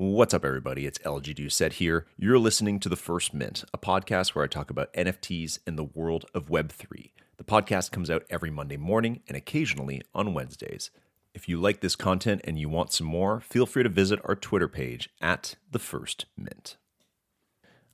What's up, everybody? It's LG Doucette here. You're listening to The First Mint, a podcast where I talk about NFTs and the world of Web3. The podcast comes out every Monday morning and occasionally on Wednesdays. If you like this content and you want some more, feel free to visit our Twitter page at The First Mint.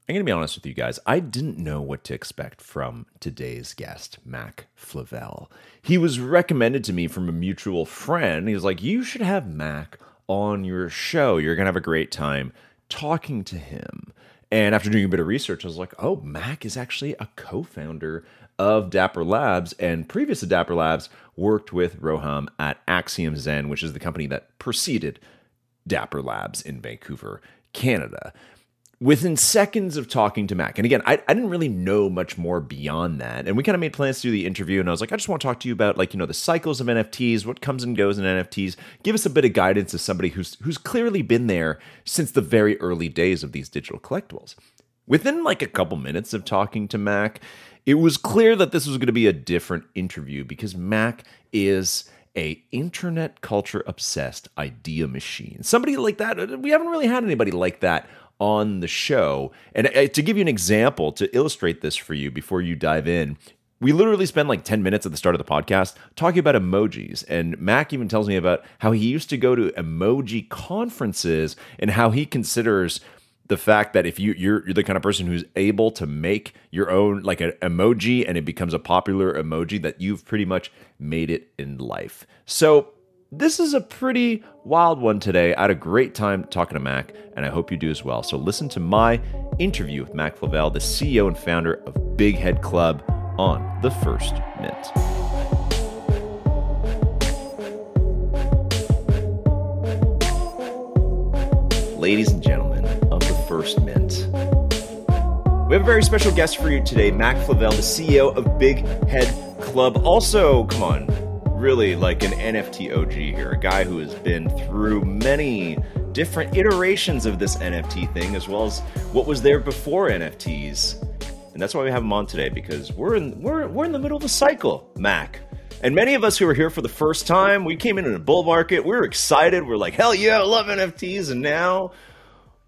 I'm going to be honest with you guys. I didn't know what to expect from today's guest, Mack Flavelle. He was recommended to me from a mutual friend. He was like, You should have Mack on your show. You're going to have a great time talking to him. And after doing a bit of research, I was like, oh, Mack is actually a co founder of Dapper Labs. And previous to Dapper Labs, worked with Roham at Axiom Zen, which is the company that preceded Dapper Labs in Vancouver, Canada within seconds of talking to Mack, and again, I, I didn't really know much more beyond that. And we kind of made plans to do the interview, and I was like, I just want to talk to you about like, you know, the cycles of NFTs, what comes and goes in NFTs. Give us a bit of guidance as somebody who's who's clearly been there since the very early days of these digital collectibles. Within like a couple minutes of talking to Mack, it was clear that this was going to be a different interview because Mack is a internet culture obsessed idea machine. Somebody like that, uh, we haven't really had anybody like that on the show. And uh, to give you an example to illustrate this for you before you dive in, we literally spend like 10 minutes at the start of the podcast talking about emojis. And Mack even tells me about how he used to go to emoji conferences and how he considers the fact that if you you're, you're the kind of person who's able to make your own like an emoji and it becomes a popular emoji that you've pretty much made it in life. So this is a pretty wild one today. I had a great time talking to Mack, and I hope you do as well. So listen to my interview with Mack Flavelle, the CEO and founder of Big Head Club, on the First Mint. Ladies and gentlemen of the First Mint, we have a very special guest for you today, Mack Flavelle, the CEO of Big Head Club. Also, come on, really like an NFT OG here, a guy who has been through many different iterations of this NFT thing, as well as what was there before NFTs. And that's why we have him on today because we're in we're we're in the middle of a cycle, Mack. And many of us who are here for the first time, we came in in a bull market. We were excited. We're like, hell yeah, I love NFTs. And now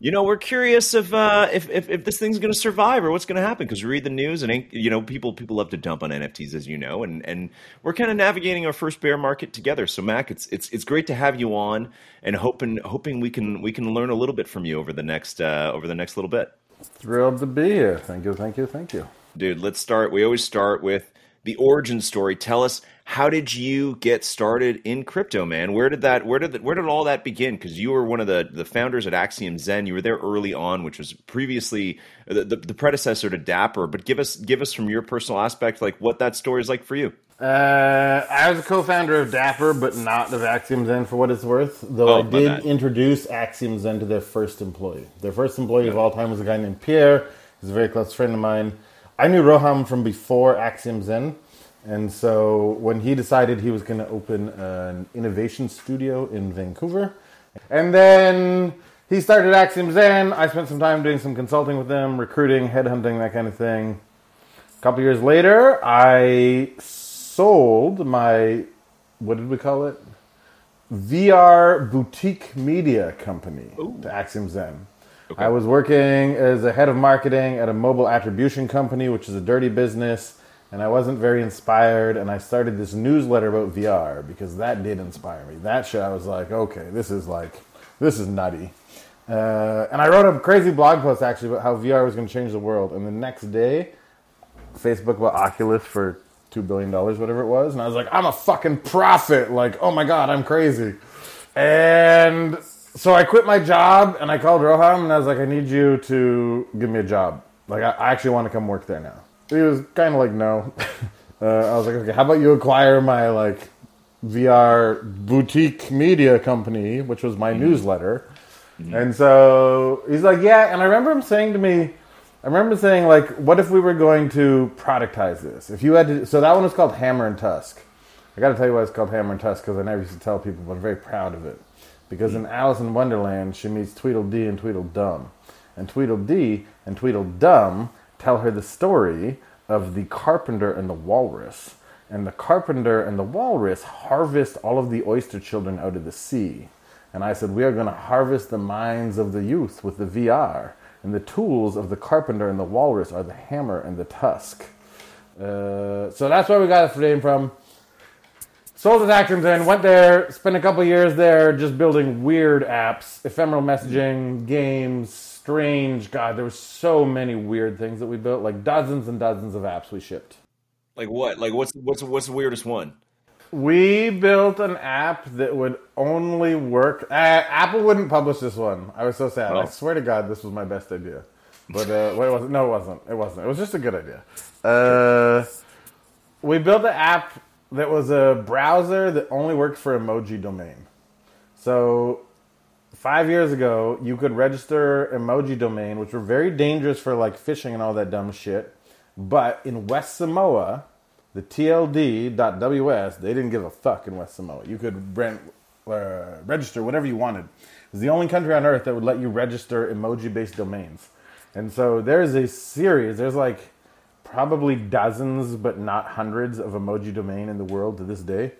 you know, we're curious if uh, if, if, if this thing's going to survive or what's going to happen because we read the news and you know people people love to dump on NFTs as you know, and and we're kind of navigating our first bear market together. So Mack, it's it's it's great to have you on and hoping hoping we can we can learn a little bit from you over the next uh, over the next little bit. Thrilled to be here. Thank you, thank you, thank you, dude. Let's start. We always start with the origin story. Tell us how did you get started in crypto, man? Where did that where did where did all that begin? Because you were one of the the founders at Axiom Zen. You were there early on, which was previously the, the, the predecessor to Dapper. But give us give us from your personal aspect, like what that story is like for you. Uh, I was a co-founder of Dapper, but not of Axiom Zen for what it's worth. Though oh, I did introduce Axiom Zen to their first employee. Their first employee yeah. of all time was a guy named Pierre. He's a very close friend of mine. I knew Roham from before Axiom Zen. And so when he decided he was going to open an innovation studio in Vancouver, and then he started Axiom Zen. I spent some time doing some consulting with them, recruiting, headhunting, that kind of thing. A couple years later, I sold my, what did we call it? VR boutique media company Ooh. to Axiom Zen. Okay. I was working as a head of marketing at a mobile attribution company, which is a dirty business and I wasn't very inspired. And I started this newsletter about VR because that did inspire me. That shit, I was like, okay, this is like, this is nutty. Uh, and I wrote a crazy blog post actually about how VR was going to change the world. And the next day, Facebook bought Oculus for two billion dollars, whatever it was, and I was like, I'm a fucking prophet. Like, oh my god, I'm crazy. And so I quit my job and I called Roham and I was like, I need you to give me a job. Like, I, I actually want to come work there now. He was kind of like, no. Uh, I was like, okay, how about you acquire my like VR boutique media company, which was my mm-hmm. newsletter. Mm-hmm. And so he's like, yeah. And I remember him saying to me, I remember saying like, what if we were going to productize this? If you had to, so that one was called Hammer and Tusk. I got to tell you why it's called Hammer and Tusk because I never used to tell people, but I'm very proud of it. Because in Alice in Wonderland, she meets Tweedledee and Tweedledum, and Tweedledee and Tweedledum tell her the story of the carpenter and the walrus. And the carpenter and the walrus harvest all of the oyster children out of the sea. And I said, We are going to harvest the minds of the youth with the VR. And the tools of the carpenter and the walrus are the hammer and the tusk. Uh, so that's where we got the name from. Sold his Axiom Zen, went there, spent a couple years there just building weird apps, ephemeral messaging, games, strange. God, there were so many weird things that we built, like dozens and dozens of apps we shipped. Like what? Like what's what's what's the weirdest one? We built an app that would only work. Uh, Apple wouldn't publish this one. I was so sad. Oh. I swear to God, this was my best idea. But uh, wait, was it? No, it wasn't. It wasn't. It was just a good idea. Uh, we built an app that was a browser that only worked for emoji domain. So five years ago, you could register emoji domain, which were very dangerous for like phishing and all that dumb shit. But in West Samoa, the TLD.ws, they didn't give a fuck in West Samoa. You could rent, uh, register whatever you wanted. It was the only country on earth that would let you register emoji based domains. And so there's a series, there's like probably dozens, but not hundreds of emoji domain in the world to this day.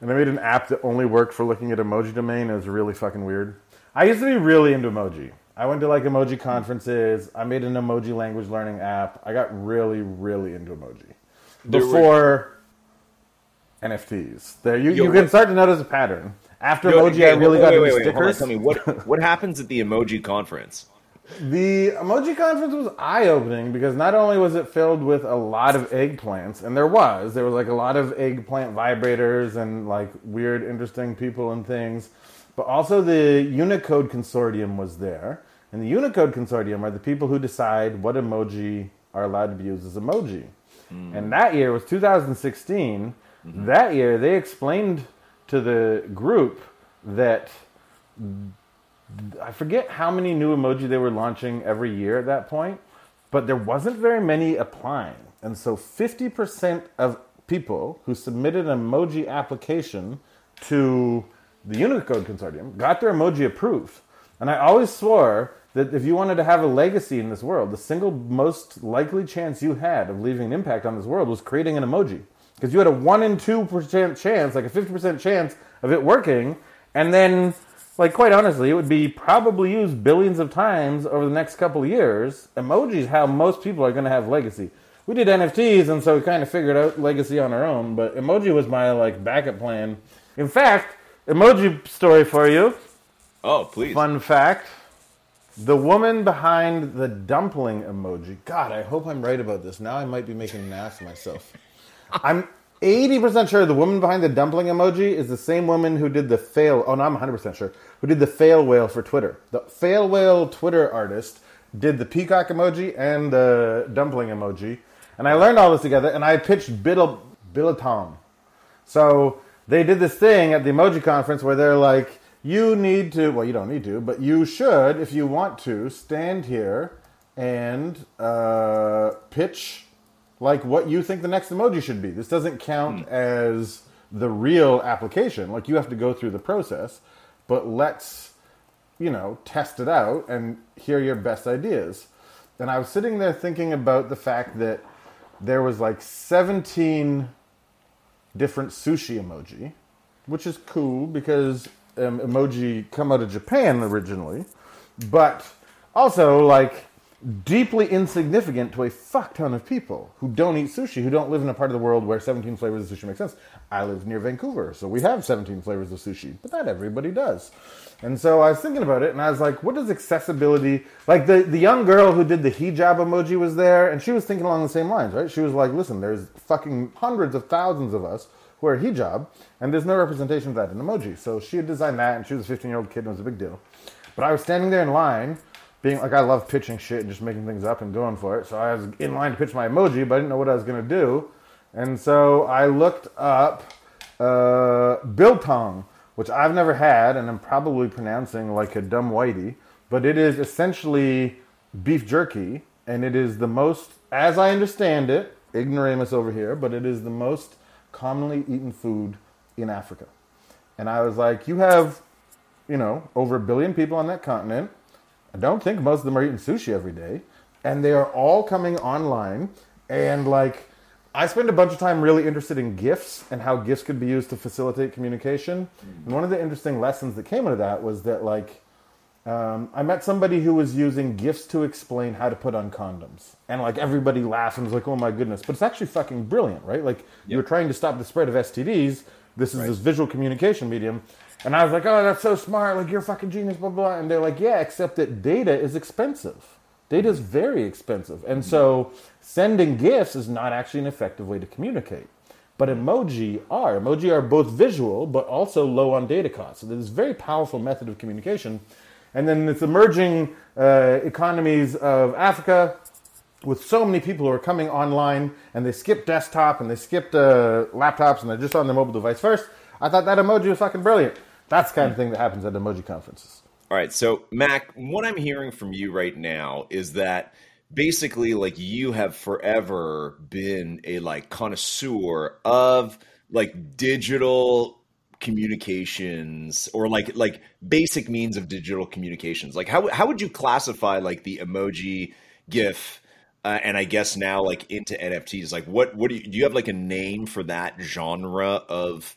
And I made an app that only worked for looking at emoji domain. It was really fucking weird. I used to be really into emoji. I went to like emoji conferences. I made an emoji language learning app. I got really, really into emoji before were... NFTs. There, you, Yo, you can start to notice a pattern. After Yo, emoji, I really wait, got wait, into wait, stickers. Tell me what what happens at the emoji conference? The emoji conference was eye opening because not only was it filled with a lot of eggplants, and there was, there was like a lot of eggplant vibrators and like weird, interesting people and things, but also the Unicode Consortium was there. And the Unicode Consortium are the people who decide what emoji are allowed to be used as emoji. Mm. And that year was 2016. Mm-hmm. That year, they explained to the group that I forget how many new emoji they were launching every year at that point, but there wasn't very many applying. And so 50% of people who submitted an emoji application to the Unicode Consortium got their emoji approved. And I always swore that if you wanted to have a legacy in this world, the single most likely chance you had of leaving an impact on this world was creating an emoji. Because you had a 1 in 2% chance, like a 50% chance of it working, and then like quite honestly, it would be probably used billions of times over the next couple of years. Emojis, how most people are going to have legacy. We did NFTs, and so we kind of figured out legacy on our own. But emoji was my like backup plan. In fact, emoji story for you. Oh, please. Fun fact: the woman behind the dumpling emoji. God, I hope I'm right about this. Now I might be making an ass of myself. I'm 80% sure the woman behind the dumpling emoji is the same woman who did the fail. Oh, no, I'm 100% sure. Who did the fail whale for Twitter. The fail whale Twitter artist did the peacock emoji and the dumpling emoji. And I learned all this together and I pitched Biddle, biltong. So they did this thing at the emoji conference where they're like, you need to, well, you don't need to, but you should, if you want to, stand here and uh, pitch like what you think the next emoji should be. This doesn't count mm. as the real application. Like you have to go through the process, but let's, you know, test it out and hear your best ideas. And I was sitting there thinking about the fact that there was like 17 different sushi emoji, which is cool because um, emoji come out of Japan originally, but also like deeply insignificant to a fuck ton of people who don't eat sushi, who don't live in a part of the world where 17 flavors of sushi make sense. I live near Vancouver, so we have 17 flavors of sushi, but not everybody does. And so I was thinking about it, and I was like, what does accessibility like? The, the young girl who did the hijab emoji was there, and she was thinking along the same lines, right? She was like, listen, there's fucking hundreds of thousands of us who wear hijab, and there's no representation of that in emoji. So she had designed that, and she was a 15 year old kid, and it was a big deal. But I was standing there in line being like I love pitching shit and just making things up and going for it. So I was in line to pitch my emoji, but I didn't know what I was gonna do, and so I looked up uh, biltong, which I've never had, and I'm probably pronouncing like a dumb whitey, but it is essentially beef jerky, and it is the most, as I understand it, ignoramus over here, but it is the most commonly eaten food in Africa. And I was like, you have, you know, over a billion people on that continent I don't think most of them are eating sushi every day. And they are all coming online. And like I spend a bunch of time really interested in GIFs and how GIFs could be used to facilitate communication. And one of the interesting lessons that came out of that was that, like, um, I met somebody who was using GIFs to explain how to put on condoms. And, like, everybody laughed and was like, oh my goodness. But it's actually fucking brilliant, right? Like, yep. you're trying to stop the spread of STDs. This is right. this visual communication medium. And I was like, oh, that's so smart. Like, you're a fucking genius, blah, blah. And they're like, yeah, except that data is expensive. Data is very expensive. And so sending GIFs is not actually an effective way to communicate. But emoji are. Emoji are both visual, but also low on data costs. So there's a very powerful method of communication. And then it's emerging uh, economies of Africa with so many people who are coming online and they skip desktop and they skipped uh, laptops and they're just on their mobile device first. I thought that emoji was fucking brilliant. That's the kind of thing that happens at emoji conferences. All right. So, Mack, what I'm hearing from you right now is that basically like you have forever been a like connoisseur of like digital communications or like like basic means of digital communications like how how would you classify like the emoji gif uh, and I guess now like into NFTs like what what do you do you have like a name for that genre of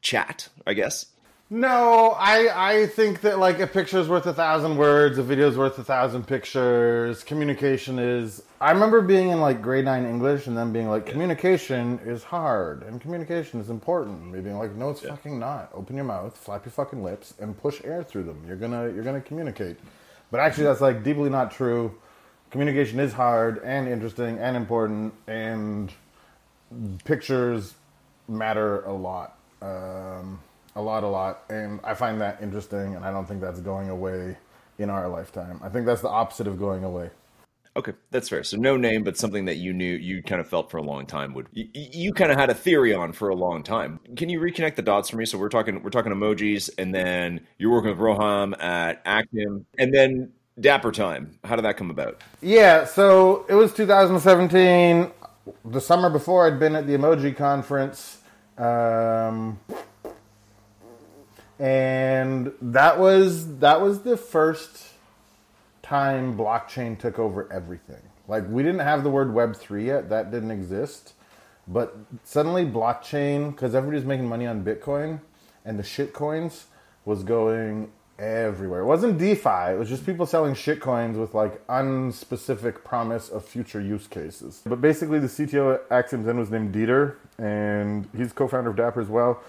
chat I guess no, I I think that like a picture is worth a thousand words, a video is worth a thousand pictures. Communication is. I remember being in like grade nine English and then being like, communication is hard and communication is important. Me being like, no, it's yeah. fucking not. Open your mouth, flap your fucking lips, and push air through them. You're gonna you're gonna communicate. But actually, that's like deeply not true. Communication is hard and interesting and important, and pictures matter a lot. Um, a lot, a lot, and I find that interesting, and I don't think that's going away in our lifetime. I think that's the opposite of going away. Okay, that's fair. So no name, but something that you knew, you kind of felt for a long time would you, you, kind of had a theory on for a long time. Can you reconnect the dots for me? So we're talking, we're talking emojis, and then you're working with Roham at Axiom, and then Dapper Time. How did that come about? Yeah, so it was 2017. The summer before, I'd been at the Emoji Conference. Um, and that was that was the first time blockchain took over everything. Like we didn't have the word Web three yet; that didn't exist. But suddenly, blockchain, because everybody's making money on Bitcoin and the shit coins, was going everywhere. It wasn't DeFi; it was just people selling shit coins with like unspecific promise of future use cases. But basically, the CTO at Axiom Zen was named Dieter, and he's co-founder of Dapper as well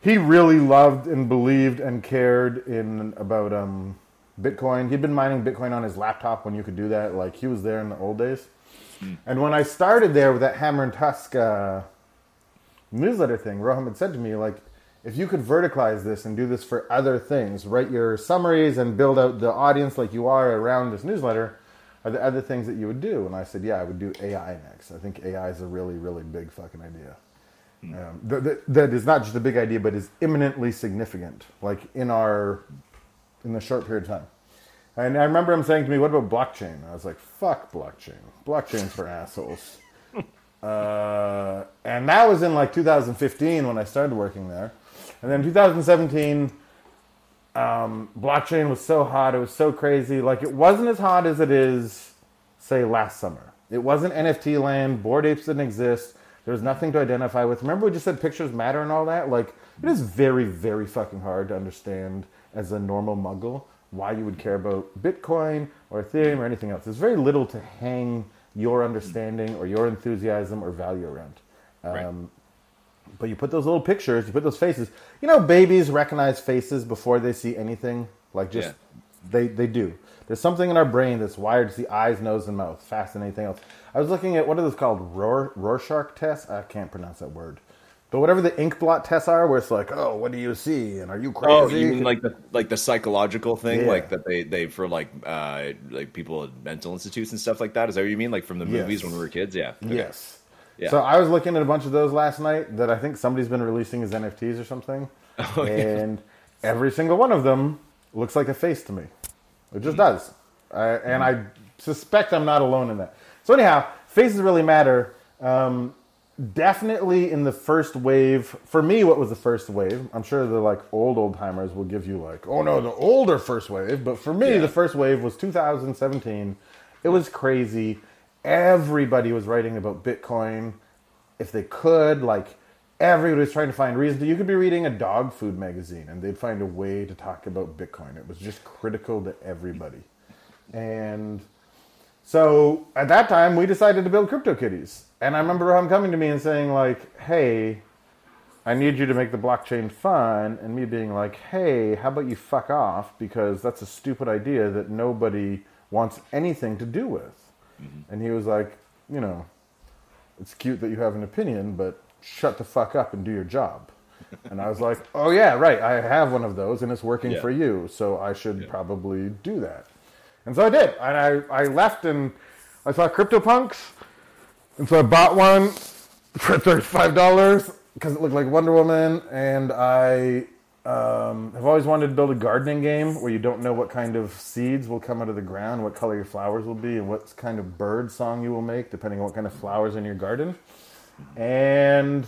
he really loved and believed and cared in about um, Bitcoin. He'd been mining Bitcoin on his laptop when you could do that. Like he was there in the old days. Mm. And when I started there with that Hammer and Tusk uh, newsletter thing, Roham had said to me like, if you could verticalize this and do this for other things, write your summaries and build out the audience like you are around this newsletter, are there other things that you would do? And I said, yeah, I would do AI next. I think AI is a really, really big fucking idea. Um, that, that is not just a big idea, but is imminently significant, like in our in the short period of time. And I remember him saying to me, "What about blockchain?" I was like, "Fuck blockchain. Blockchain's for assholes." uh, and that was in like 2015 when I started working there, and then 2017. Um, blockchain was so hot, it was so crazy. Like it wasn't as hot as it is, say, last summer. It wasn't NFT land. Bored Apes didn't exist. There's nothing to identify with. Remember, we just said pictures matter and all that? Like, it is very, very fucking hard to understand as a normal muggle why you would care about Bitcoin or Ethereum or anything else. There's very little to hang your understanding or your enthusiasm or value around. Um, right. But you put those little pictures, you put those faces. You know, babies recognize faces before they see anything. Like, just, yeah. They, they do. There's something in our brain that's wired to see eyes, nose, and mouth faster than anything else. I was looking at what are those called? Rorschach tests? I can't pronounce that word. But whatever the ink blot tests are, where it's like, oh, what do you see? And are you crazy? Oh, you mean like the like the psychological thing, yeah. like that they they for like uh like people at mental institutes and stuff like that. Is that what you mean? Like from the movies yes. when we were kids? Yeah. Okay. Yes. Yeah. So I was looking at a bunch of those last night that I think somebody's been releasing as NFTs or something, oh, and yeah. every single one of them looks like a face to me. It just does, uh, and. I suspect I'm not alone in that. So anyhow, faces really matter. Um, definitely in the first wave. For me, what was the first wave? I'm sure the like old old timers will give you like, oh no, the older first wave. But for me, yeah. the first wave was 2017. It was crazy. Everybody was writing about Bitcoin. if they could, like everybody was trying to find reasons. You could be reading a dog food magazine and they'd find a way to talk about Bitcoin. It was just critical to everybody. And so at that time, we decided to build CryptoKitties. And I remember him coming to me and saying, like, hey, I need you to make the blockchain fun. And me being like, hey, how about you fuck off? Because that's a stupid idea that nobody wants anything to do with. Mm-hmm. And he was like, you know, it's cute that you have an opinion, but shut the fuck up and do your job. And I was like, oh, yeah, right. I have one of those and it's working yeah. for you. So I should yeah. probably do that. And so I did. And I, I left and I saw CryptoPunks. And so I bought one for $35 because it looked like Wonder Woman. And I um, have always wanted to build a gardening game where you don't know what kind of seeds will come out of the ground, what color your flowers will be, and what kind of bird song you will make, depending on what kind of flowers in your garden. And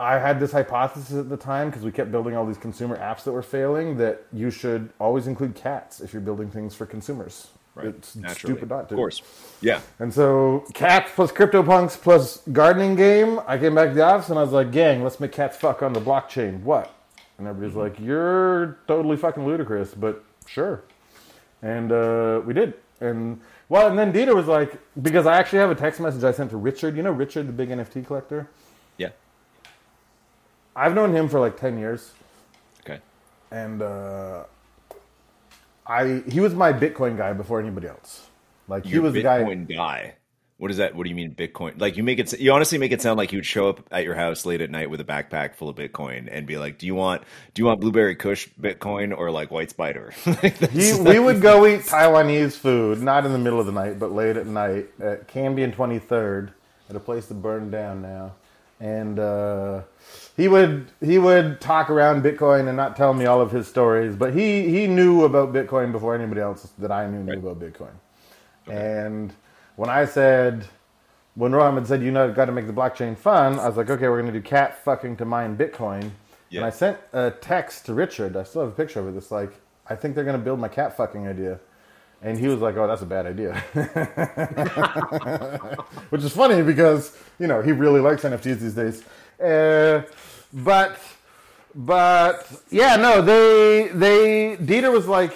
I had this hypothesis at the time because we kept building all these consumer apps that were failing that you should always include cats if you're building things for consumers. Right. It's Naturally. stupid not to. Of course. Yeah. And so cats plus CryptoPunks plus gardening game. I came back to the office and I was like, gang, let's make cats fuck on the blockchain. What? And everybody's mm-hmm. like, you're totally fucking ludicrous, but sure. And uh, we did. And well, and then Dieter was like, because I actually have a text message I sent to Richard. You know Richard, the big NFT collector? Yeah. I've known him for like 10 years. Okay. And uh, I he was my Bitcoin guy before anybody else. Like Your he was Bitcoin the guy. guy. What is that? What do you mean Bitcoin? Like you make it you honestly make it sound like you would show up at your house late at night with a backpack full of Bitcoin and be like, "Do you want do you want blueberry kush Bitcoin or like white spider?" like he, we would go eat Taiwanese food, not in the middle of the night, but late at night at Cambie and 23rd at a place that burned down now. And uh, he would he would talk around Bitcoin and not tell me all of his stories, but he he knew about Bitcoin before anybody else that I knew right. knew about Bitcoin. Okay. And when I said, when Roham had said, you know, I've got to make the blockchain fun, I was like, okay, we're going to do cat fucking to mine Bitcoin. Yeah. And I sent a text to Richard. I still have a picture of it. It's like, I think they're going to build my cat fucking idea. And he was like, oh, that's a bad idea. Which is funny because, you know, he really likes NFTs these days. Uh, but, but, yeah, no, they, they, Dieter was like,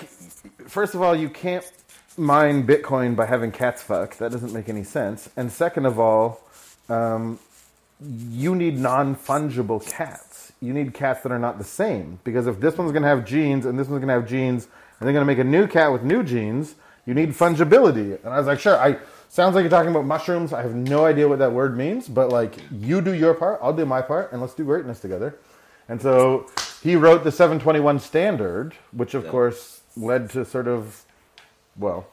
first of all, you can't mine Bitcoin by having cats fuck. That doesn't make any sense. And second of all, um, you need non fungible cats. You need cats that are not the same. Because if this one's going to have genes and this one's going to have genes, and they're going to make a new cat with new genes, you need fungibility. And I was like, sure, I sounds like you're talking about mushrooms. I have no idea what that word means, but like you do your part, I'll do my part, and let's do greatness together. And so he wrote the 721 standard, which of yeah. course led to sort of well,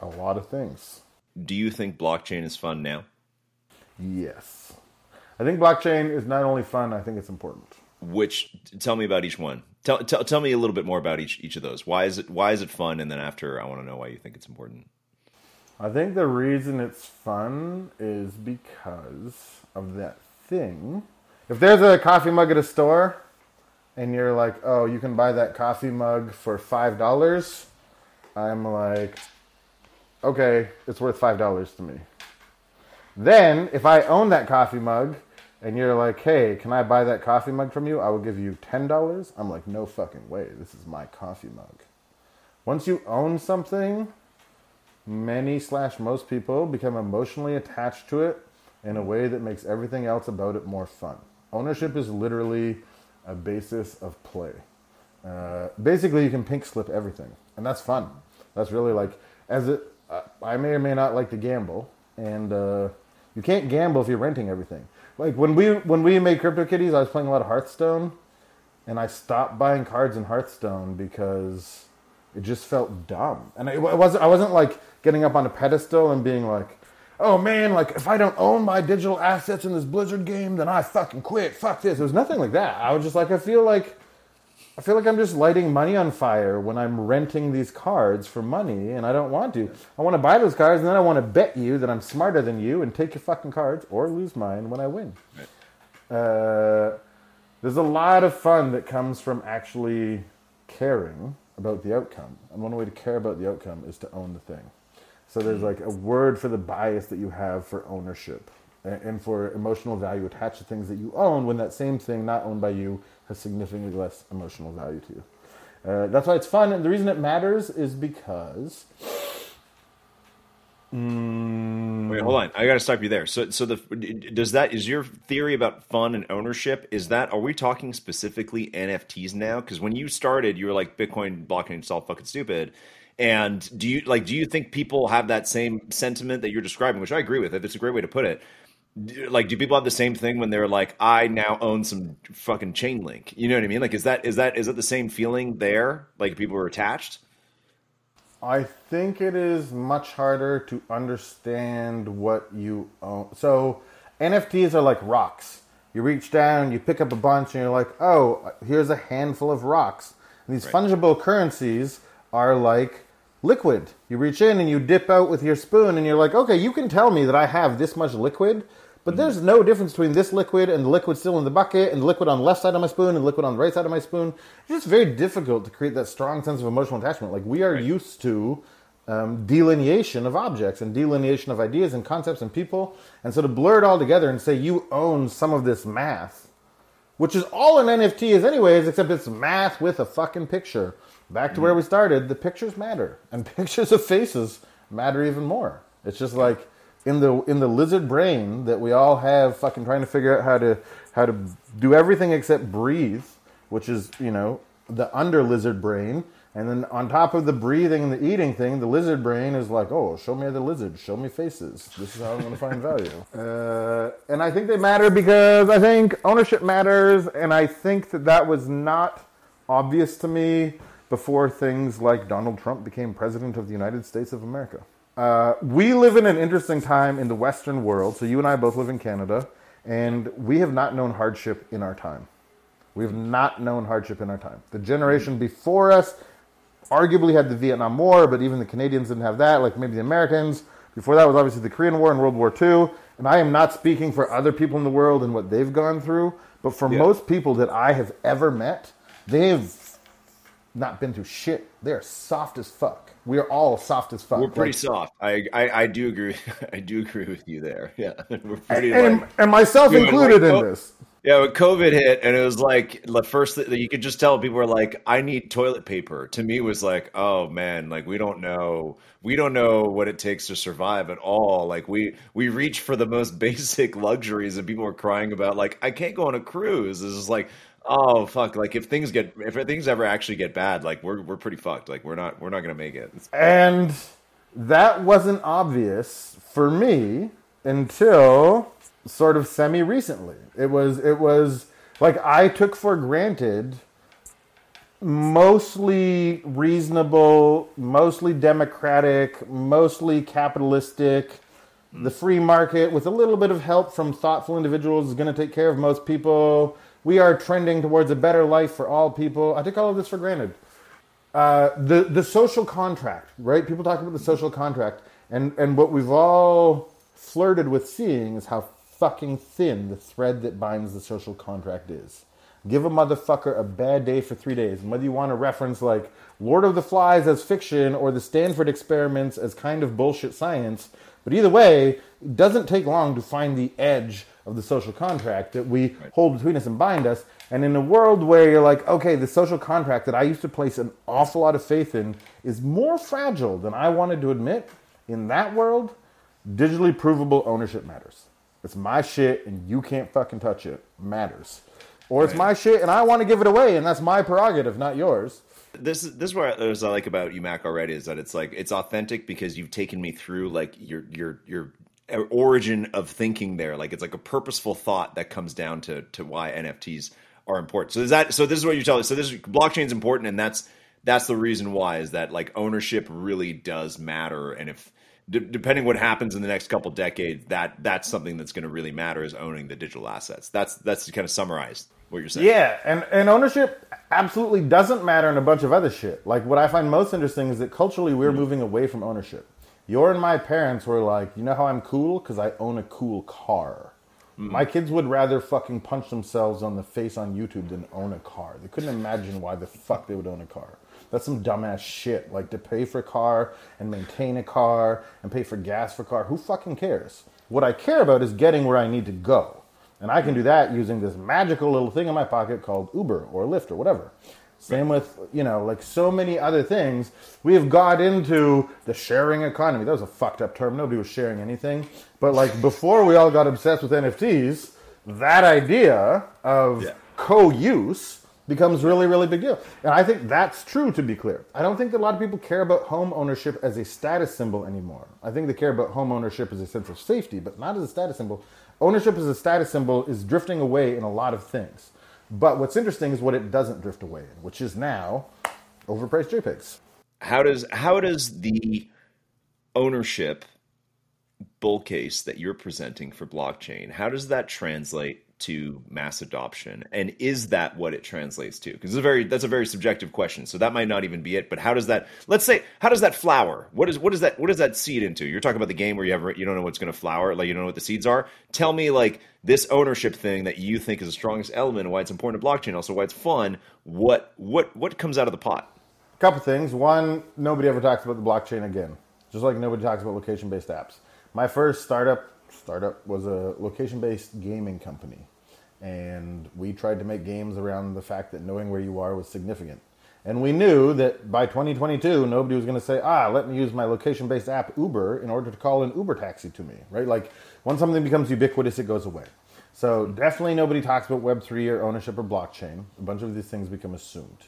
a lot of things. Do you think blockchain is fun now? Yes. I think blockchain is not only fun, I think it's important. Which tell me about each one. Tell, tell, tell me a little bit more about each each of those. Why is it why is it fun and then after I want to know why you think it's important. I think the reason it's fun is because of that thing. If there's a coffee mug at a store and you're like, "Oh, you can buy that coffee mug for $5." I'm like, okay, it's worth five dollars to me. Then, if I own that coffee mug, and you're like, hey, can I buy that coffee mug from you? I will give you ten dollars. I'm like, no fucking way. This is my coffee mug. Once you own something, many slash most people become emotionally attached to it in a way that makes everything else about it more fun. Ownership is literally a basis of play. Uh, basically, you can pink slip everything, and that's fun. That's really like as it. I may or may not like to gamble, and uh, you can't gamble if you're renting everything. Like when we when we made CryptoKitties, I was playing a lot of Hearthstone, and I stopped buying cards in Hearthstone because it just felt dumb. And it, it wasn't. I wasn't like getting up on a pedestal and being like, "Oh man, like if I don't own my digital assets in this Blizzard game, then I fucking quit. Fuck this." It was nothing like that. I was just like, I feel like I feel like I'm just lighting money on fire when I'm renting these cards for money, and I don't want to. I want to buy those cards, and then I want to bet you that I'm smarter than you and take your fucking cards or lose mine when I win. Uh, there's a lot of fun that comes from actually caring about the outcome, and one way to care about the outcome is to own the thing. So there's like a word for the bias that you have for ownership, and for emotional value attached to things that you own when that same thing not owned by you has significantly less emotional value to you. Uh, that's why it's fun, and the reason it matters is because. Mm, Wait, hold on. I got to stop you there. So, so the does that is your theory about fun and ownership? Is that are we talking specifically NFTs now? Because when you started, you were like Bitcoin blockchain is all fucking stupid. And do you like? Do you think people have that same sentiment that you're describing? Which I agree with. It's a great way to put it like do people have the same thing when they're like i now own some fucking Chainlink you know what i mean? Like is that is that is that the same feeling there? Like people are attached? I think it is much harder to understand what you own. So nfts are like rocks. You reach down you pick up a bunch and you're like oh here's a handful of rocks. And these right. fungible currencies are like liquid. You reach in and you dip out with your spoon and you're like okay you can tell me that i have this much liquid but there's no difference between this liquid and the liquid still in the bucket and the liquid on the left side of my spoon and the liquid on the right side of my spoon. It's just very difficult to create that strong sense of emotional attachment. Like we are right. used to um, delineation of objects and delineation of ideas and concepts and people. And so to blur it all together and say you own some of this math, which is all an NFT is anyways, except it's math with a fucking picture. Back to mm where we started, the pictures matter. And pictures of faces matter even more. It's just like in the in the lizard brain that we all have fucking trying to figure out how to how to do everything except breathe, which is, you know, the under lizard brain. And then on top of the breathing and the eating thing, the lizard brain is like, oh, show me the lizard, show me faces. This is how I'm going to find value. Uh, and I think they matter because I think ownership matters, and I think that that was not obvious to me before things like Donald Trump became president of the United States of America. Uh, we live in an interesting time in the Western world. So you and I both live in Canada, and we have not known hardship in our time. We have not known hardship in our time. The generation before us arguably had the Vietnam War, but even the Canadians didn't have that, like maybe the Americans. Before that was obviously the Korean War and World War II. And I am not speaking for other people in the world and what they've gone through, but for yeah. most people that I have ever met, they've not been through shit. They're soft as fuck. We are all soft as fuck. We're pretty like, soft. I, I, I do agree. I do agree with you there. Yeah, we're pretty. And, like, and myself included like, in oh, this. Yeah, when COVID hit, and it was like the first that you could just tell people were like, "I need toilet paper." To me, was like, "Oh man, like we don't know, we don't know what it takes to survive at all." Like we we reach for the most basic luxuries, and people were crying about like, "I can't go on a cruise." This is like, oh fuck. Like if things get if things ever actually get bad like we're we're pretty fucked. Like we're not we're not gonna make it. And that wasn't obvious for me until sort of semi recently it was it was like i took for granted mostly reasonable mostly democratic mostly capitalistic. The free market with a little bit of help from thoughtful individuals is going to take care of most people we are trending towards a better life for all people. I take all of this for granted. Uh, the the social contract, right? People talk about the social contract, and and what we've all flirted with seeing is how fucking thin the thread that binds the social contract is. Give a motherfucker a bad day for three days. And whether you want to reference like Lord of the Flies as fiction or the Stanford experiments as kind of bullshit science, but either way, it doesn't take long to find the edge of the social contract that we right. hold between us and bind us. And in a world where you're like, okay, the social contract that I used to place an awful lot of faith in is more fragile than I wanted to admit, in that world, digitally provable ownership matters. It's my shit and you can't fucking touch it. Matters. Or it's right. my shit and I want to give it away and that's my prerogative, not yours. This is this is what I like about you, Mack. already is that it's like it's authentic because you've taken me through like your your your origin of thinking there. Like it's like a purposeful thought that comes down to to why NFTs are important. So is that so? This is what you're telling. So this blockchain is important, and that's that's the reason why is that like ownership really does matter, and if d- depending what happens in the next couple decades, that that's something that's going to really matter is owning the digital assets. That's that's to kind of summarized what you're saying. Yeah, and and ownership absolutely doesn't matter in a bunch of other shit. Like what I find most interesting is that culturally we're mm-hmm. moving away from ownership. Your and my parents were like, you know how I'm cool? Because I own a cool car. Mm. My kids would rather fucking punch themselves on the face on YouTube than own a car. They couldn't imagine why the fuck they would own a car. That's some dumbass shit. Like to pay for a car and maintain a car and pay for gas for a car. Who fucking cares? What I care about is getting where I need to go. And I can do that using this magical little thing in my pocket called Uber or Lyft or whatever. Same with, you know, like so many other things. We have got into the sharing economy. That was a fucked up term. Nobody was sharing anything. But like before we all got obsessed with NFTs, that idea of yeah. co use becomes really, really big deal. And I think that's true, to be clear. I don't think that a lot of people care about home ownership as a status symbol anymore. I think they care about home ownership as a sense of safety, but not as a status symbol. Ownership as a status symbol is drifting away in a lot of things. But what's interesting is what it doesn't drift away in, which is now overpriced JPEGs. How does how does the ownership bull case that you're presenting for blockchain, how does that translate to mass adoption? And is that what it translates to? Because it's a very that's a very subjective question so that might not even be it but how does that let's say how does that flower? What is what is that what does that seed into? You're talking about the game where you have you don't know what's going to flower like you don't know what the seeds are? Tell me like this ownership thing that you think is the strongest element why it's important to blockchain also why it's fun what what what comes out of the pot? A couple things. One nobody ever talks about the blockchain again just like nobody talks about location based apps. My first startup startup was a location based gaming company. And we tried to make games around the fact that knowing where you are was significant. And we knew that by 2022, nobody was going to say, ah, let me use my location based app Uber in order to call an Uber taxi to me, right? Like, once something becomes ubiquitous, it goes away. So, definitely nobody talks about Web3 or ownership or blockchain. A bunch of these things become assumed.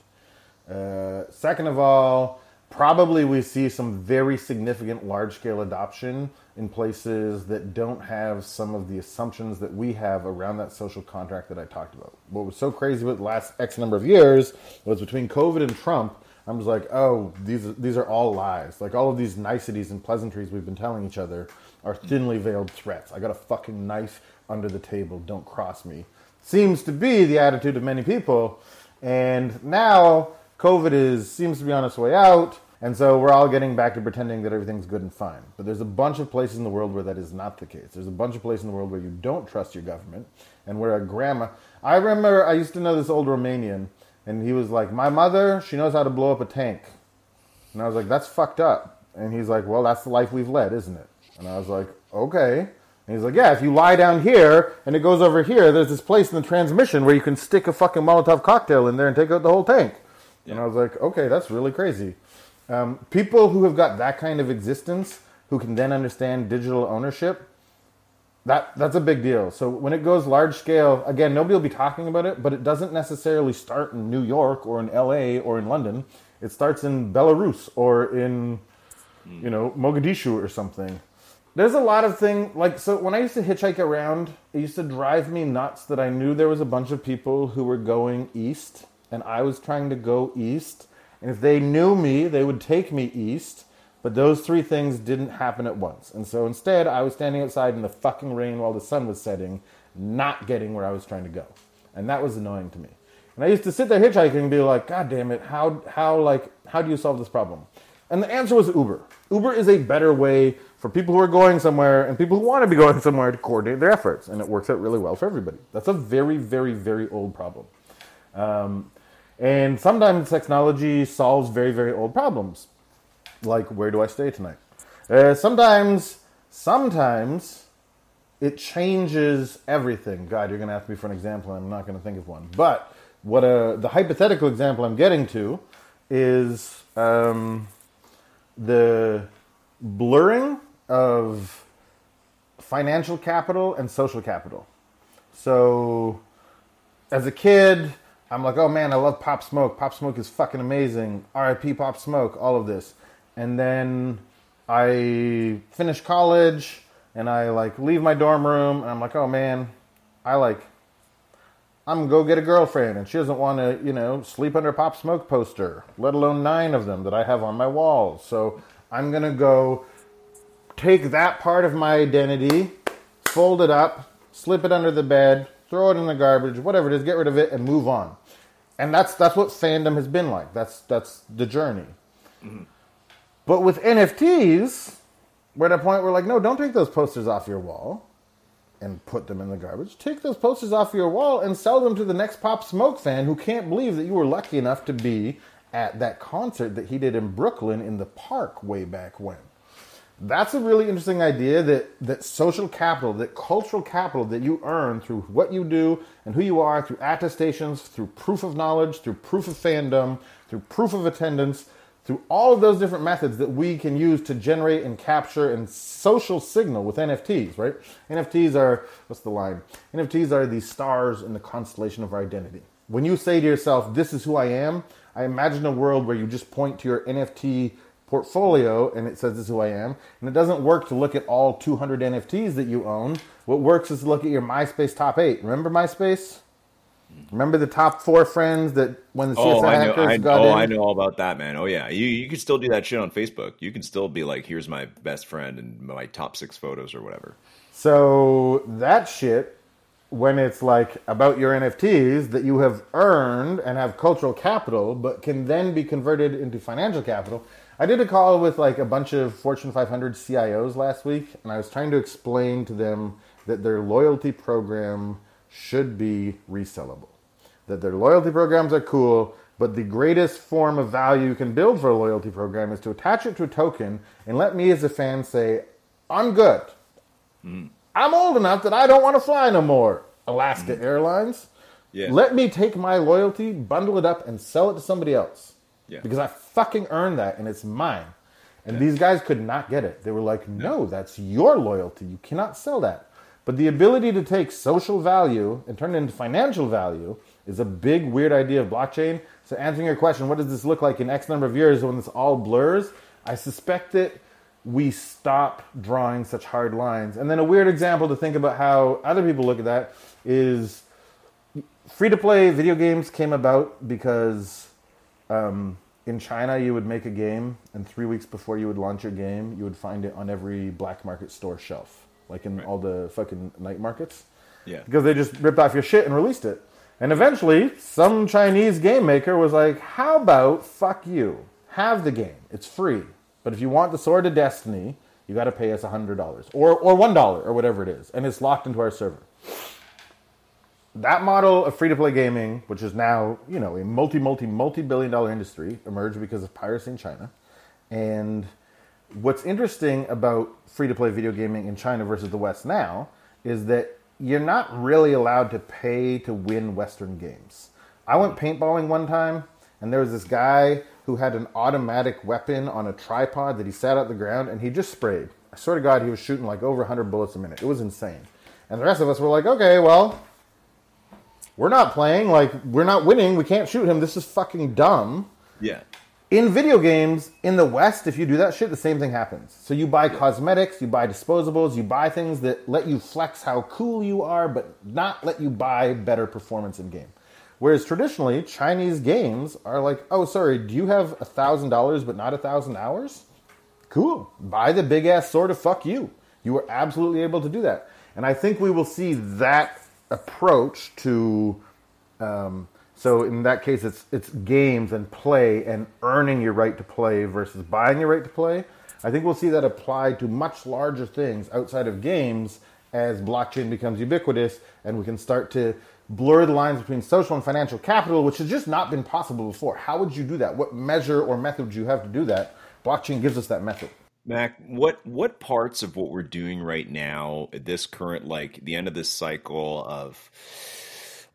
Uh, second of all, probably we see some very significant large scale adoption in places that don't have some of the assumptions that we have around that social contract that I talked about. What was so crazy with the last X number of years was between COVID and Trump, I was like, oh, these these are all lies. Like all of these niceties and pleasantries we've been telling each other are thinly veiled threats. I got a fucking knife under the table. Don't cross me. Seems to be the attitude of many people, and now COVID is seems to be on its way out. And so we're all getting back to pretending that everything's good and fine. But there's a bunch of places in the world where that is not the case. There's a bunch of places in the world where you don't trust your government and where a grandma. I remember I used to know this old Romanian, and he was like, My mother, she knows how to blow up a tank. And I was like, That's fucked up. And he's like, Well, that's the life we've led, isn't it? And I was like, Okay. And he's like, Yeah, if you lie down here and it goes over here, there's this place in the transmission where you can stick a fucking Molotov cocktail in there and take out the whole tank. Yeah. And I was like, Okay, that's really crazy. Um, people who have got that kind of existence, who can then understand digital ownership, that that's a big deal. So when it goes large scale, again, nobody will be talking about it, but it doesn't necessarily start in New York or in L.A. or in London. It starts in Belarus or in, you know, Mogadishu or something. There's a lot of things like so. When I used to hitchhike around, it used to drive me nuts that I knew there was a bunch of people who were going east, and I was trying to go east, and if they knew me, they would take me east. But those three things didn't happen at once. And so instead, I was standing outside in the fucking rain while the sun was setting, not getting where I was trying to go. And that was annoying to me. And I used to sit there hitchhiking and be like, God damn it, how, how, like, how do you solve this problem? And the answer was Uber. Uber is a better way for people who are going somewhere and people who want to be going somewhere to coordinate their efforts. And it works out really well for everybody. That's a very, very, very old problem. Um, and sometimes technology solves very, very old problems, like where do I stay tonight? Uh, sometimes, sometimes it changes everything. God, you're going to ask me for an example, I'm not going to think of one. But what a, the hypothetical example I'm getting to is um, the blurring of financial capital and social capital. So, as a kid, I'm like, oh man, I love Pop Smoke. Pop Smoke is fucking amazing. RIP Pop Smoke, all of this. And then I finish college and I like leave my dorm room and I'm like, oh man, I like, I'm gonna go get a girlfriend and she doesn't want to, you know, sleep under a Pop Smoke poster, let alone nine of them that I have on my walls. So I'm gonna go take that part of my identity, fold it up, slip it under the bed, throw it in the garbage, whatever it is, get rid of it and move on. And that's that's what fandom has been like. That's that's the journey. Mm-hmm. But with NFTs, we're at a point where we're like, no, don't take those posters off your wall and put them in the garbage. Take those posters off your wall and sell them to the next Pop Smoke fan who can't believe that you were lucky enough to be at that concert that he did in Brooklyn in the park way back when. That's a really interesting idea that, that social capital, that cultural capital that you earn through what you do and who you are, through attestations, through proof of knowledge, through proof of fandom, through proof of attendance, through all of those different methods that we can use to generate and capture and social signal with NFTs, right? NFTs are, what's the line? NFTs are the stars in the constellation of our identity. When you say to yourself, this is who I am, I imagine a world where you just point to your NFT portfolio and it says this is who I am. And it doesn't work to look at all 200 NFTs that you own. What works is to look at your MySpace top eight. Remember MySpace? Remember the top four friends that when the CSI oh, I know, hackers I, got oh, in? I know all about that, man. Oh yeah, you you can still do that shit on Facebook. You can still be like, here's my best friend and my top six photos or whatever. So that shit, when it's like about your NFTs that you have earned and have cultural capital, but can then be converted into financial capital. I did a call with like a bunch of Fortune 500 CIOs last week, and I was trying to explain to them that their loyalty program should be resellable. That their loyalty programs are cool, but the greatest form of value you can build for a loyalty program is to attach it to a token and let me as a fan say, I'm good. Mm. I'm old enough that I don't want to fly no more. Alaska mm. Airlines. Yeah. Let me take my loyalty, bundle it up, and sell it to somebody else. Yeah. Because I fucking earned that and it's mine. And yeah. these guys could not get it. They were like, no, that's your loyalty. You cannot sell that. But the ability to take social value and turn it into financial value is a big, weird idea of blockchain. So, answering your question, what does this look like in X number of years when this all blurs? I suspect that we stop drawing such hard lines. And then, a weird example to think about how other people look at that is free to play video games came about because um, in China you would make a game, and three weeks before you would launch your game, you would find it on every black market store shelf like in right. all the fucking night markets. Yeah. Because they just ripped off your shit and released it. And eventually, some Chinese game maker was like, how about fuck you? Have the game. It's free. But if you want the Sword of Destiny, you got to pay us $100 or, or $1 or whatever it is. And it's locked into our server. That model of free to play gaming, which is now, you know, a multi, multi, multi billion dollar industry, emerged because of piracy in China. And what's interesting about free to play video gaming in China versus the West now is that you're not really allowed to pay to win Western games. I went paintballing one time, and there was this guy who had an automatic weapon on a tripod that he sat at the ground and he just sprayed. I swear to God, he was shooting like over 100 bullets a minute. It was insane. And the rest of us were like, okay, well, we're not playing. Like, we're not winning. We can't shoot him. This is fucking dumb. Yeah in video games in the west if you do that shit the same thing happens so you buy cosmetics you buy disposables you buy things that let you flex how cool you are but not let you buy better performance in game whereas traditionally chinese games are like oh sorry do you have a thousand dollars but not a thousand hours cool buy the big ass sword of fuck you you were absolutely able to do that and i think we will see that approach to um, so in that case, it's it's games and play and earning your right to play versus buying your right to play. I think we'll see that applied to much larger things outside of games as blockchain becomes ubiquitous and we can start to blur the lines between social and financial capital, which has just not been possible before. How would you do that? What measure or method would you have to do that? Blockchain gives us that method. Mack, what what parts of what we're doing right now, at this current like the end of this cycle of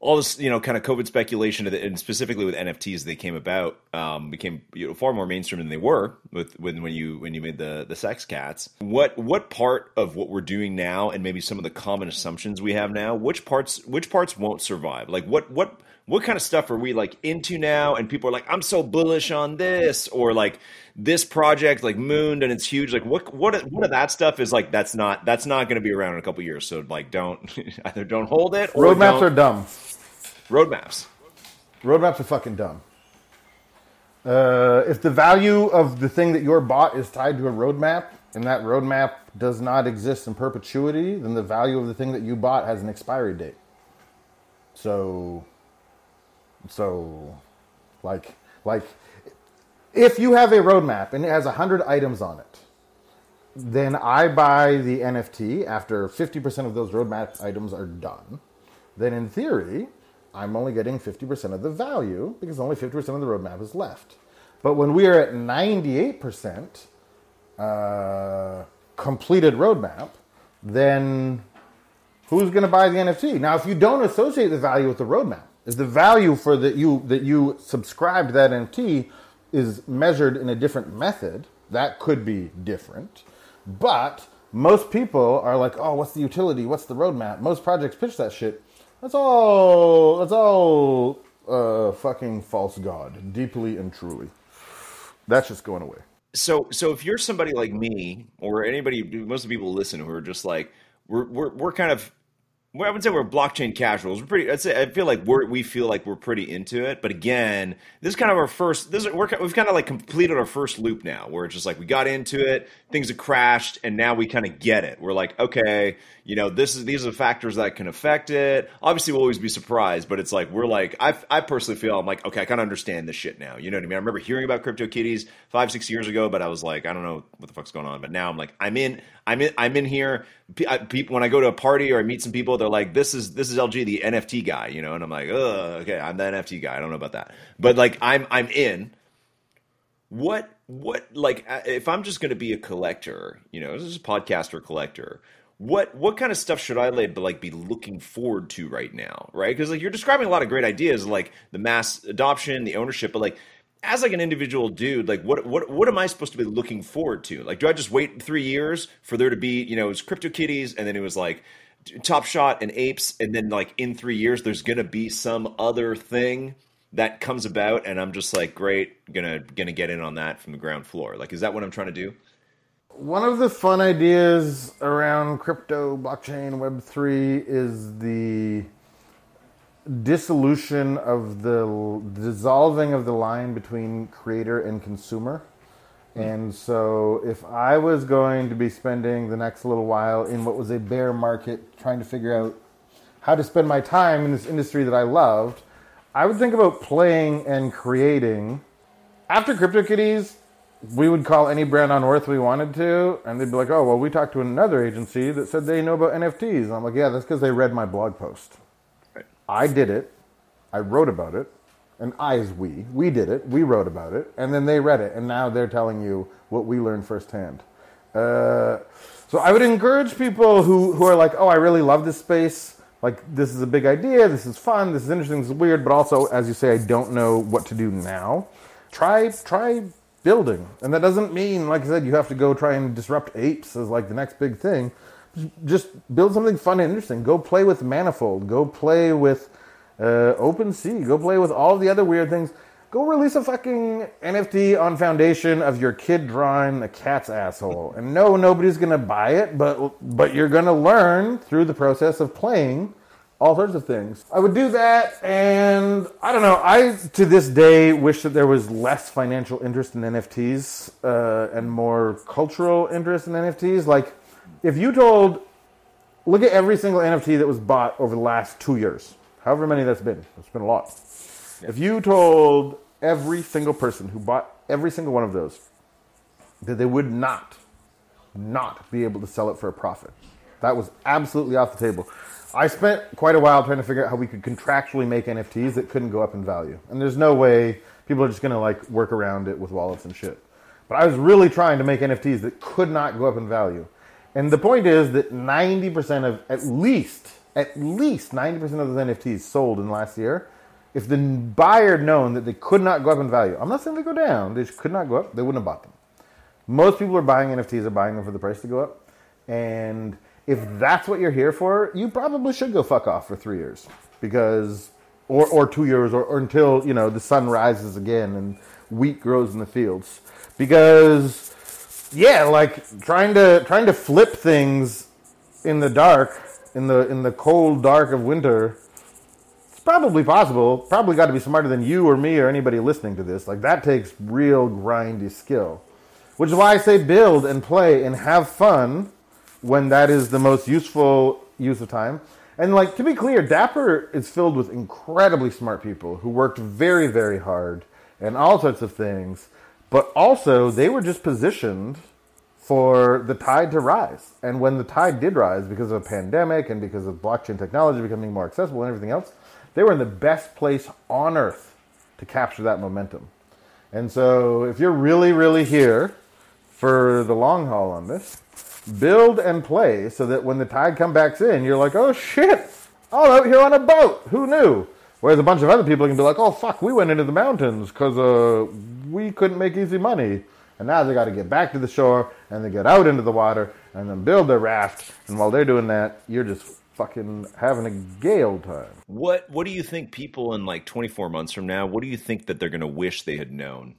all this, you know, kind of COVID speculation, and specifically with NFTs, they came about, um, became you know, far more mainstream than they were with when when you when you made the the sex cats. What what part of what we're doing now, and maybe some of the common assumptions we have now, which parts which parts won't survive? Like what what what kind of stuff are we like into now? And people are like, I'm so bullish on this, or like this project like mooned and it's huge. Like what what what of that stuff is like that's not that's not going to be around in a couple years. So like don't either don't hold it. Or Roadmaps are dumb. Roadmaps. Roadmaps are fucking dumb. Uh, if the value of the thing that you're bought is tied to a roadmap, and that roadmap does not exist in perpetuity, then the value of the thing that you bought has an expiry date. So, so, like, like, if you have a roadmap and it has hundred items on it, then I buy the NFT after fifty percent of those roadmap items are done. Then, in theory, I'm only getting 50% of the value because only 50% of the roadmap is left. But when we are at 98%, uh, completed roadmap, then who's going to buy the NFT? Now, if you don't associate the value with the roadmap, if the value for that you that you subscribed that NFT is measured in a different method, that could be different. But most people are like, "Oh, what's the utility? What's the roadmap?" Most projects pitch that shit. That's all. That's all. Uh, fucking false god, deeply and truly. That's just going away. So, so if you're somebody like me or anybody, most of the people listen who are just like, we're we're we're kind of I would say we're blockchain casuals. We're pretty. I'd say, I feel like we're we feel like we're pretty into it. But again, this is kind of our first. This is, we're, we've kind of like completed our first loop now, where it's just like we got into it, things have crashed, and now we kind of get it. We're like, okay, you know, this is these are the factors that can affect it. Obviously, we'll always be surprised, but it's like we're like, I I personally feel I'm like, okay, I kind of understand this shit now. You know what I mean? I remember hearing about CryptoKitties five six years ago, but I was like, I don't know what the fuck's going on. But now I'm like, I'm in, I'm in, I'm in here. People, when I go to a party or I meet some people, they're like, this is this is LG, the NFT guy, you know, and I'm like, oh, okay, I'm the NFT guy. I don't know about that, but like, I'm I'm in. What what like uh, if I'm just going to be a collector, you know, this is a podcaster collector what what kind of stuff should I like be looking forward to right now, right? Because like you're describing a lot of great ideas, like the mass adoption, the ownership, but like as like an individual dude, like what what what am I supposed to be looking forward to? Like, do I just wait three years for there to be, you know, it was Crypto CryptoKitties, and then it was like Top Shot and Apes, and then like in three years, there's gonna be some other thing that comes about, and I'm just like, great, gonna gonna get in on that from the ground floor. Like, is that what I'm trying to do? One of the fun ideas around crypto, blockchain, Web3 is the dissolution of the dissolving of the line between creator and consumer. Hmm. And so, if I was going to be spending the next little while in what was a bear market trying to figure out how to spend my time in this industry that I loved, I would think about playing and creating. After CryptoKitties, we would call any brand on earth we wanted to, and they'd be like, "Oh, well, we talked to another agency that said they know about NFTs." And I'm like, "Yeah, that's because they read my blog post. I did it. I wrote about it, and I is we. We did it. We wrote about it, and then they read it, and now they're telling you what we learned firsthand." Uh, so I would encourage people who who are like, "Oh, I really love this space." Like this is a big idea. This is fun. This is interesting. This is weird, but also, as you say, I don't know what to do now. Try try building. And that doesn't mean, like I said, you have to go try and disrupt apes as like the next big thing. Just build something fun and interesting. Go play with Manifold. Go play with uh, OpenSea. Go play with all the other weird things. Go release a fucking NFT on Foundation of your kid drawing a cat's asshole. And no, nobody's gonna buy it, but but you're gonna learn through the process of playing all sorts of things. I would do that, and I don't know. I to this day wish that there was less financial interest in NFTs uh, and more cultural interest in NFTs. Like, if you told, look at every single NFT that was bought over the last two years, however many that's been. It's been a lot. If you told every single person who bought every single one of those that they would not, not be able to sell it for a profit, that was absolutely off the table. I spent quite a while trying to figure out how we could contractually make NFTs that couldn't go up in value. And there's no way people are just going to like work around it with wallets and shit. But I was really trying to make NFTs that could not go up in value. And the point is that 90% of, at least, at least 90% of those NFTs sold in the last year, if the buyer had known that they could not go up in value, I'm not saying they go down, they just could not go up, they wouldn't have bought them. Most people are buying NFTs are buying them for the price to go up. And if that's what you're here for, you probably should go fuck off for three years because, or, or two years, or, or until you know the sun rises again and wheat grows in the fields. Because, yeah, like trying to trying to flip things in the dark, in the in the cold dark of winter, it's probably possible. Probably got to be smarter than you or me or anybody listening to this. Like that takes real grindy skill, which is why I say build and play and have fun when that is the most useful use of time. And like to be clear, Dapper is filled with incredibly smart people who worked very, very hard and all sorts of things. But also, they were just positioned for the tide to rise. And when the tide did rise because of a pandemic and because of blockchain technology becoming more accessible and everything else, they were in the best place on earth to capture that momentum. And so, if you're really, really here for the long haul on this, build and play so that when the tide comes back in, you're like, oh shit, all out here on a boat. Who knew? Whereas a bunch of other people can be like, oh fuck, we went into the mountains because uh, we couldn't make easy money. And now they got to get back to the shore and they get out into the water and then build their raft. And while they're doing that, you're just fucking having a gay old time. What What do you think people in like 24 months from now? What do you think that they're going to wish they had known?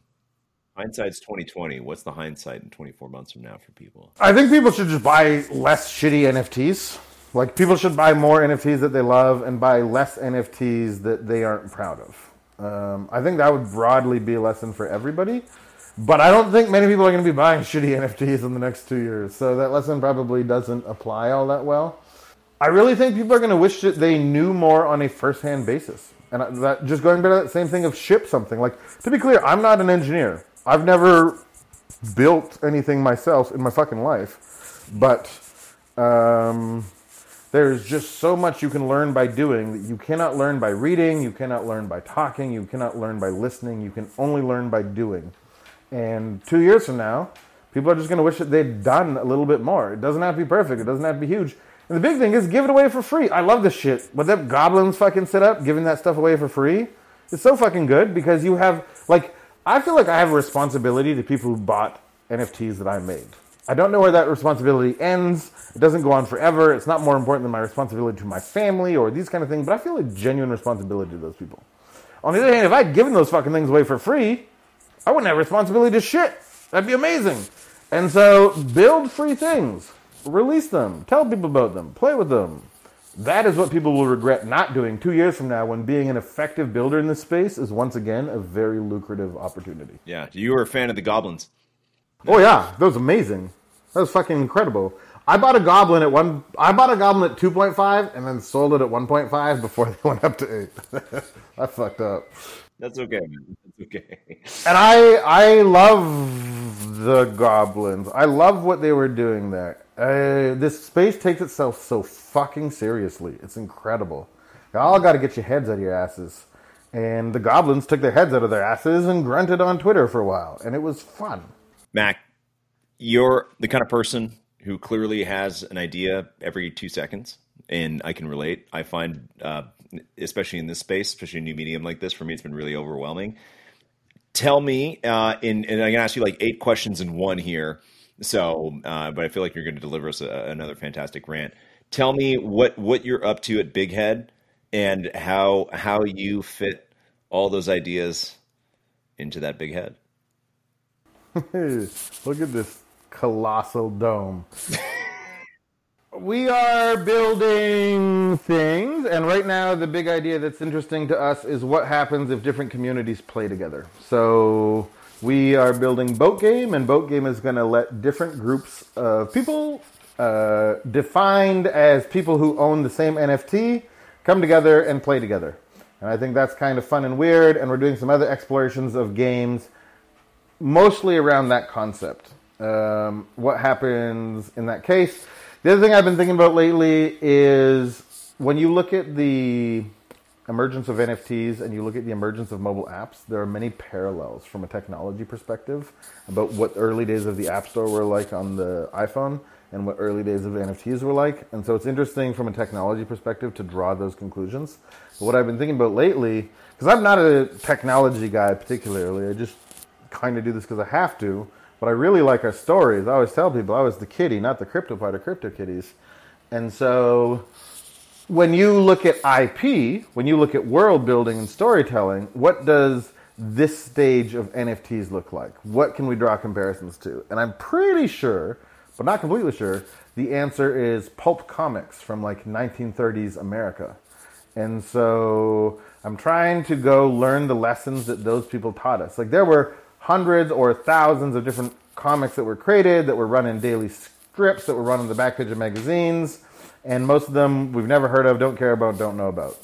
Hindsight's 2020. What's the hindsight in 24 months from now for people? I think people should just buy less shitty NFTs. Like people should buy more NFTs that they love and buy less NFTs that they aren't proud of. Um, I think that would broadly be a lesson for everybody. But I don't think many people are going to be buying shitty NFTs in the next two years. So that lesson probably doesn't apply all that well. I really think people are going to wish that they knew more on a first-hand basis. And that just going back to that same thing of ship something. Like to be clear, I'm not an engineer. I've never built anything myself in my fucking life, but um, there's just so much you can learn by doing that you cannot learn by reading, you cannot learn by talking, you cannot learn by listening. You can only learn by doing. And two years from now, people are just going to wish that they'd done a little bit more. It doesn't have to be perfect. It doesn't have to be huge. And the big thing is give it away for free. I love this shit. What that goblins fucking set up, giving that stuff away for free, it's so fucking good because you have like I feel like I have a responsibility to people who bought NFTs that I made. I don't know where that responsibility ends. It doesn't go on forever. It's not more important than my responsibility to my family or these kind of things, but I feel a genuine responsibility to those people. On the other hand, if I'd given those fucking things away for free, I wouldn't have responsibility to shit. That'd be amazing. And so build free things, release them, tell people about them, play with them, that is what people will regret not doing two years from now when being an effective builder in this space is once again a very lucrative opportunity. Yeah. You were a fan of the goblins. Oh yeah, that was amazing. That was fucking incredible. I bought a goblin at one. I bought a goblin at two point five, and then sold it at one point five before they went up to eight. I fucked up. That's okay, man. That's okay. And I I love the goblins. I love what they were doing there. Uh, this space takes itself so fucking seriously. It's incredible. Y'all got to get your heads out of your asses. And the goblins took their heads out of their asses and grunted on Twitter for a while, and it was fun. Mack, you're the kind of person who clearly has an idea every two seconds, and I can relate. I find, uh, especially in this space, especially a new medium like this, for me, it's been really overwhelming. Tell me, uh, in, and I'm gonna ask you like eight questions in one here so, uh, but I feel like you're going to deliver us a, another fantastic rant. Tell me what what you're up to at Big Head and how how you fit all those ideas into that big head. Look at this colossal dome. we are building things, and right now the big idea that's interesting to us is what happens if different communities play together. So we are building Boat Game, and Boat Game is going to let different groups of people, uh, defined as people who own the same NFT, come together and play together. And I think that's kind of fun and weird, and we're doing some other explorations of games, mostly around that concept. Um, what happens in that case? The other thing I've been thinking about lately is when you look at the emergence of NFTs and you look at the emergence of mobile apps, there are many parallels from a technology perspective about what early days of the App Store were like on the iPhone and what early days of NFTs were like. And so it's interesting from a technology perspective to draw those conclusions. But what I've been thinking about lately, because I'm not a technology guy particularly, I just kind of do this because I have to. But I really like our stories. I always tell people I was the kitty, not the crypto part of CryptoKitties. And so when you look at IP, when you look at world building and storytelling, what does this stage of NFTs look like? What can we draw comparisons to? And I'm pretty sure, but not completely sure, the answer is pulp comics from like 1930s America. And so I'm trying to go learn the lessons that those people taught us. Like there were hundreds or thousands of different comics that were created, that were run in daily strips, that were run on the back page of magazines and most of them we've never heard of, don't care about, don't know about.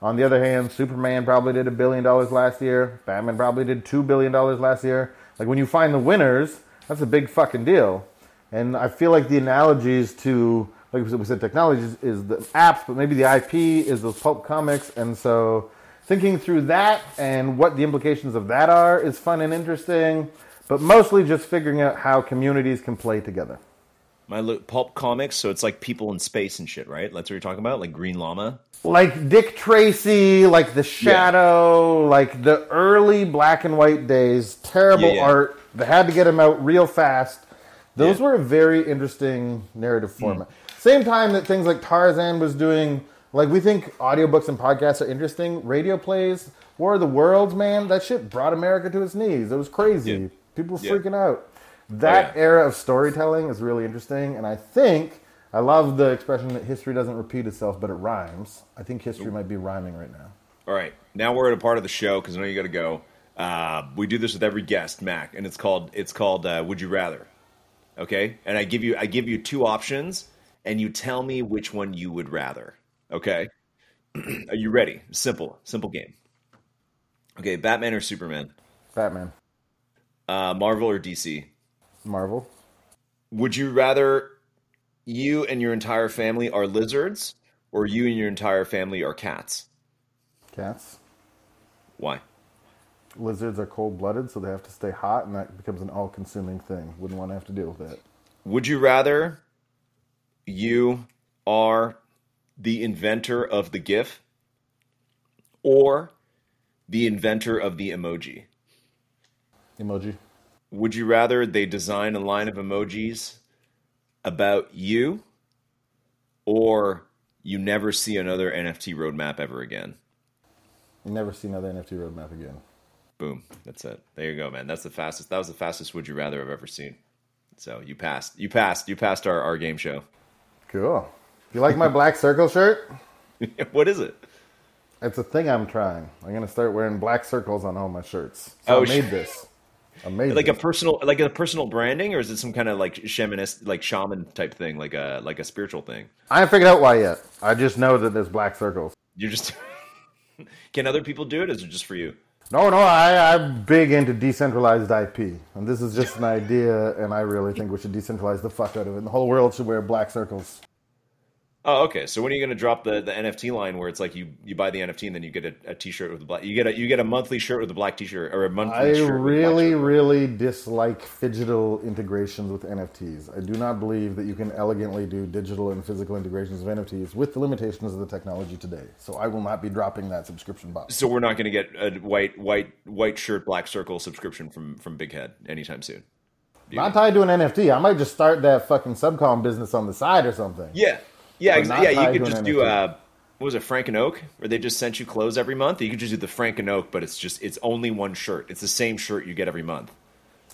On the other hand, Superman probably did a billion dollars last year. Batman probably did two billion dollars last year. Like when you find the winners, that's a big fucking deal. And I feel like the analogies to, like we said, technologies is the apps, but maybe the IP is those pulp comics. And so thinking through that and what the implications of that are is fun and interesting, but mostly just figuring out how communities can play together. My pulp comics, so it's like people in space and shit, right? That's what you're talking about, like Green Lama. Like Dick Tracy, like The Shadow, yeah. like the early black and white days. Terrible yeah, yeah. art. They had to get them out real fast. Those were a very interesting narrative format. Mm. Same time that things like Tarzan was doing, like we think audiobooks and podcasts are interesting. Radio plays, War of the Worlds, man, that shit brought America to its knees. It was crazy. People were freaking out that oh, yeah. era of storytelling is really interesting, and I think I love the expression that history doesn't repeat itself, but it rhymes. I think history might be rhyming right now. All right, now we're at a part of the show because I know you got to go. Uh, we do this with every guest, Mack, and it's called it's called uh, Would You Rather. Okay, and I give you I give you two options, and you tell me which one you would rather. Okay, are you ready? Simple, simple game. Okay, Batman or Superman? Batman. Uh, Marvel or DC? Marvel. Would you rather you and your entire family are lizards or you and your entire family are cats? Cats. Why? Lizards are cold blooded, so they have to stay hot, and that becomes an all consuming thing. Wouldn't want to have to deal with that. Would you rather you are the inventor of the GIF or the inventor of the emoji? Emoji. Would you rather they design a line of emojis about you or you never see another NFT roadmap ever again? You never see another NFT roadmap again. Boom. That's it. There you go, man. That's the fastest. That was the fastest would you rather I've ever seen. So you passed. You passed. You passed our, our game show. Cool. You like my black circle shirt? what is it? It's a thing I'm trying. I'm gonna start wearing black circles on all my shirts. So oh, I made this. Amazing. Like a personal, like a personal branding, or is it some kind of like shamanist, like shaman type thing, like a like a spiritual thing? I haven't figured out why yet. I just know that there's black circles. You're just. Can other people do it? Is it just for you? No, no. I, I'm big into decentralized IP, and this is just an idea, and I really think we should decentralize the fuck out of it. And the whole world should wear black circles. Oh, okay. So when are you going to drop the, the NFT line where it's like you, you buy the NFT and then you get a a T-shirt with a black you get a you get a monthly shirt with a black T-shirt or a monthly I really really dislike digital integrations with NFTs. I do not believe that you can elegantly do digital and physical integrations of NFTs with the limitations of the technology today. So I will not be dropping that subscription box. So we're not going to get a white white white shirt black circle subscription from from Big Head anytime soon. Not tied to an NFT. I might just start that fucking subcom business on the side or something. Yeah, yeah, yeah. You could just do uh, what was it, Frank and Oak, where they just sent you clothes every month. You could just do the Frank and Oak, but it's just it's only one shirt. It's the same shirt you get every month.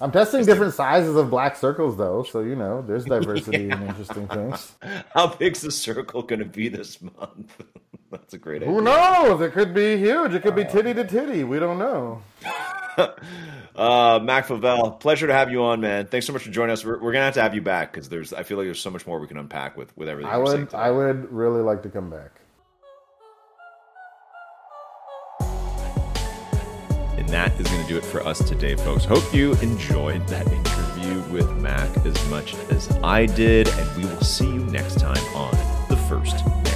I'm testing different sizes of black circles though, so you know there's diversity yeah. and interesting things. How big's the circle going to be this month? That's a great Who idea. Who knows? It could be huge. It could be titty to titty. We don't know. uh, Mack Flavelle, pleasure to have you on, man. Thanks so much for joining us. We're, we're gonna have to have you back because there's I feel like there's so much more we can unpack with with everything. I would I would really like to come back. And that is going to do it for us today, folks. Hope you enjoyed that interview with Mack as much as I did, and we will see you next time on the first.